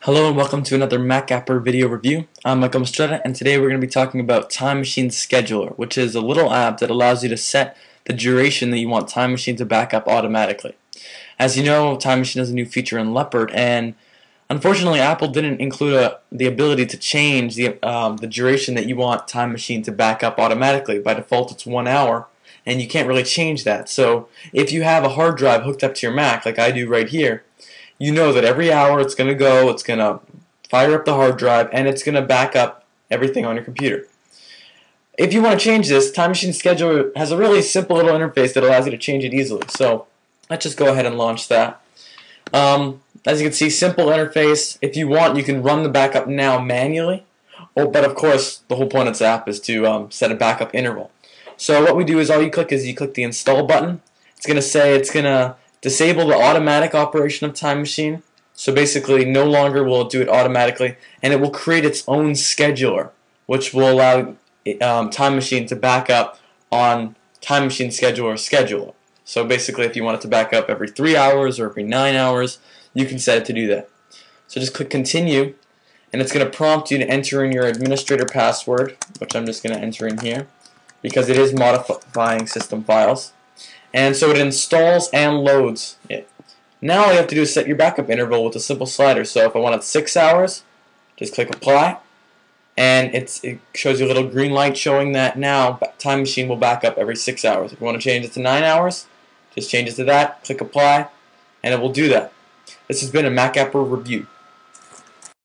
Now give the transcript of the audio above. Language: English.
Hello and welcome to another MacApper video review. I'm Michael Mastretta and today we're going to be talking about Time Machine Scheduler which is a little app that allows you to set the duration that you want Time Machine to back up automatically. As you know, Time Machine has a new feature in Leopard and unfortunately Apple didn't include a, the ability to change the, um, the duration that you want Time Machine to back up automatically. By default it's one hour and you can't really change that. So if you have a hard drive hooked up to your Mac like I do right here, you know that every hour it's going to go, it's going to fire up the hard drive, and it's going to back up everything on your computer. If you want to change this, Time Machine Scheduler has a really simple little interface that allows you to change it easily. So let's just go ahead and launch that. Um, as you can see, simple interface. If you want, you can run the backup now manually. Oh, but of course, the whole point of this app is to um, set a backup interval. So what we do is all you click is you click the install button. It's going to say it's going to disable the automatic operation of Time Machine. So basically, no longer will it do it automatically, and it will create its own scheduler, which will allow um, Time Machine to back up on Time Machine Scheduler scheduler. So basically, if you want it to back up every three hours or every nine hours, you can set it to do that. So just click Continue, and it's going to prompt you to enter in your administrator password, which I'm just going to enter in here, because it is modifying system files. And so it installs and loads it. Now all you have to do is set your backup interval with a simple slider. So if I want it 6 hours, just click apply. And it shows you a little green light showing that now Time Machine will back up every 6 hours. If you want to change it to 9 hours, just change it to that, click apply, and it will do that. This has been a MacApper review.